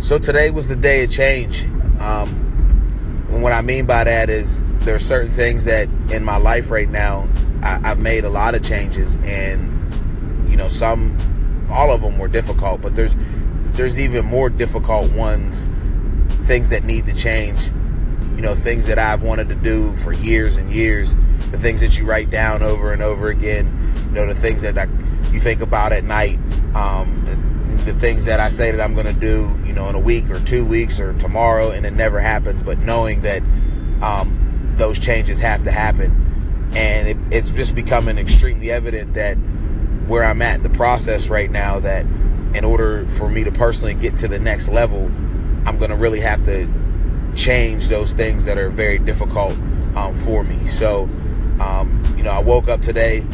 So today was the day of change. Um, and what I mean by that is there are certain things that in my life right now I, I've made a lot of changes, and you know some, all of them were difficult, but there's there's even more difficult ones, things that need to change. You know, things that I've wanted to do for years and years, the things that you write down over and over again. You know, the things that I, you think about at night. Um, the things that I say that I'm going to do, you know, in a week or two weeks or tomorrow, and it never happens. But knowing that um, those changes have to happen, and it, it's just becoming extremely evident that where I'm at in the process right now, that in order for me to personally get to the next level, I'm going to really have to change those things that are very difficult um, for me. So, um, you know, I woke up today,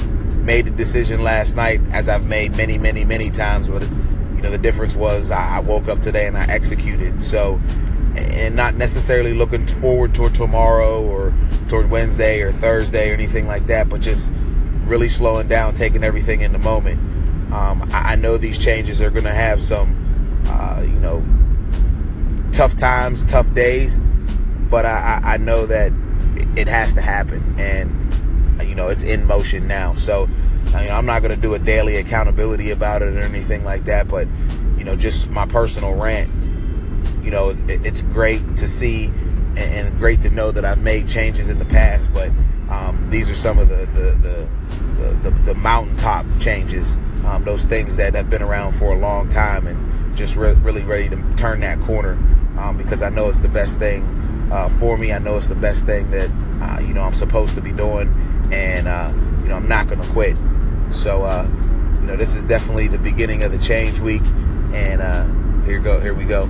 made the decision last night, as I've made many, many, many times, but you know, the difference was I woke up today and I executed. So, and not necessarily looking forward toward tomorrow or toward Wednesday or Thursday or anything like that, but just really slowing down, taking everything in the moment. Um, I, know these changes are going to have some, uh, you know, tough times, tough days, but I, I know that it has to happen, and you know it's in motion now. So I I'm not going to do a daily accountability about it or anything like that, but you know, just my personal rant. You know, it, it's great to see and, and, great to know that I've made changes in the past, but um, these are some of the the the, the, the mountaintop changes, um, those things that have been around for a long time, and just re- really ready to turn that corner um, because I know it's the best thing uh, for me. I know it's the best thing that uh, you know I'm supposed to be doing, and uh, you know I'm not going to quit. So, uh, you know, this is definitely the beginning of the change week, and uh, here go, here we go.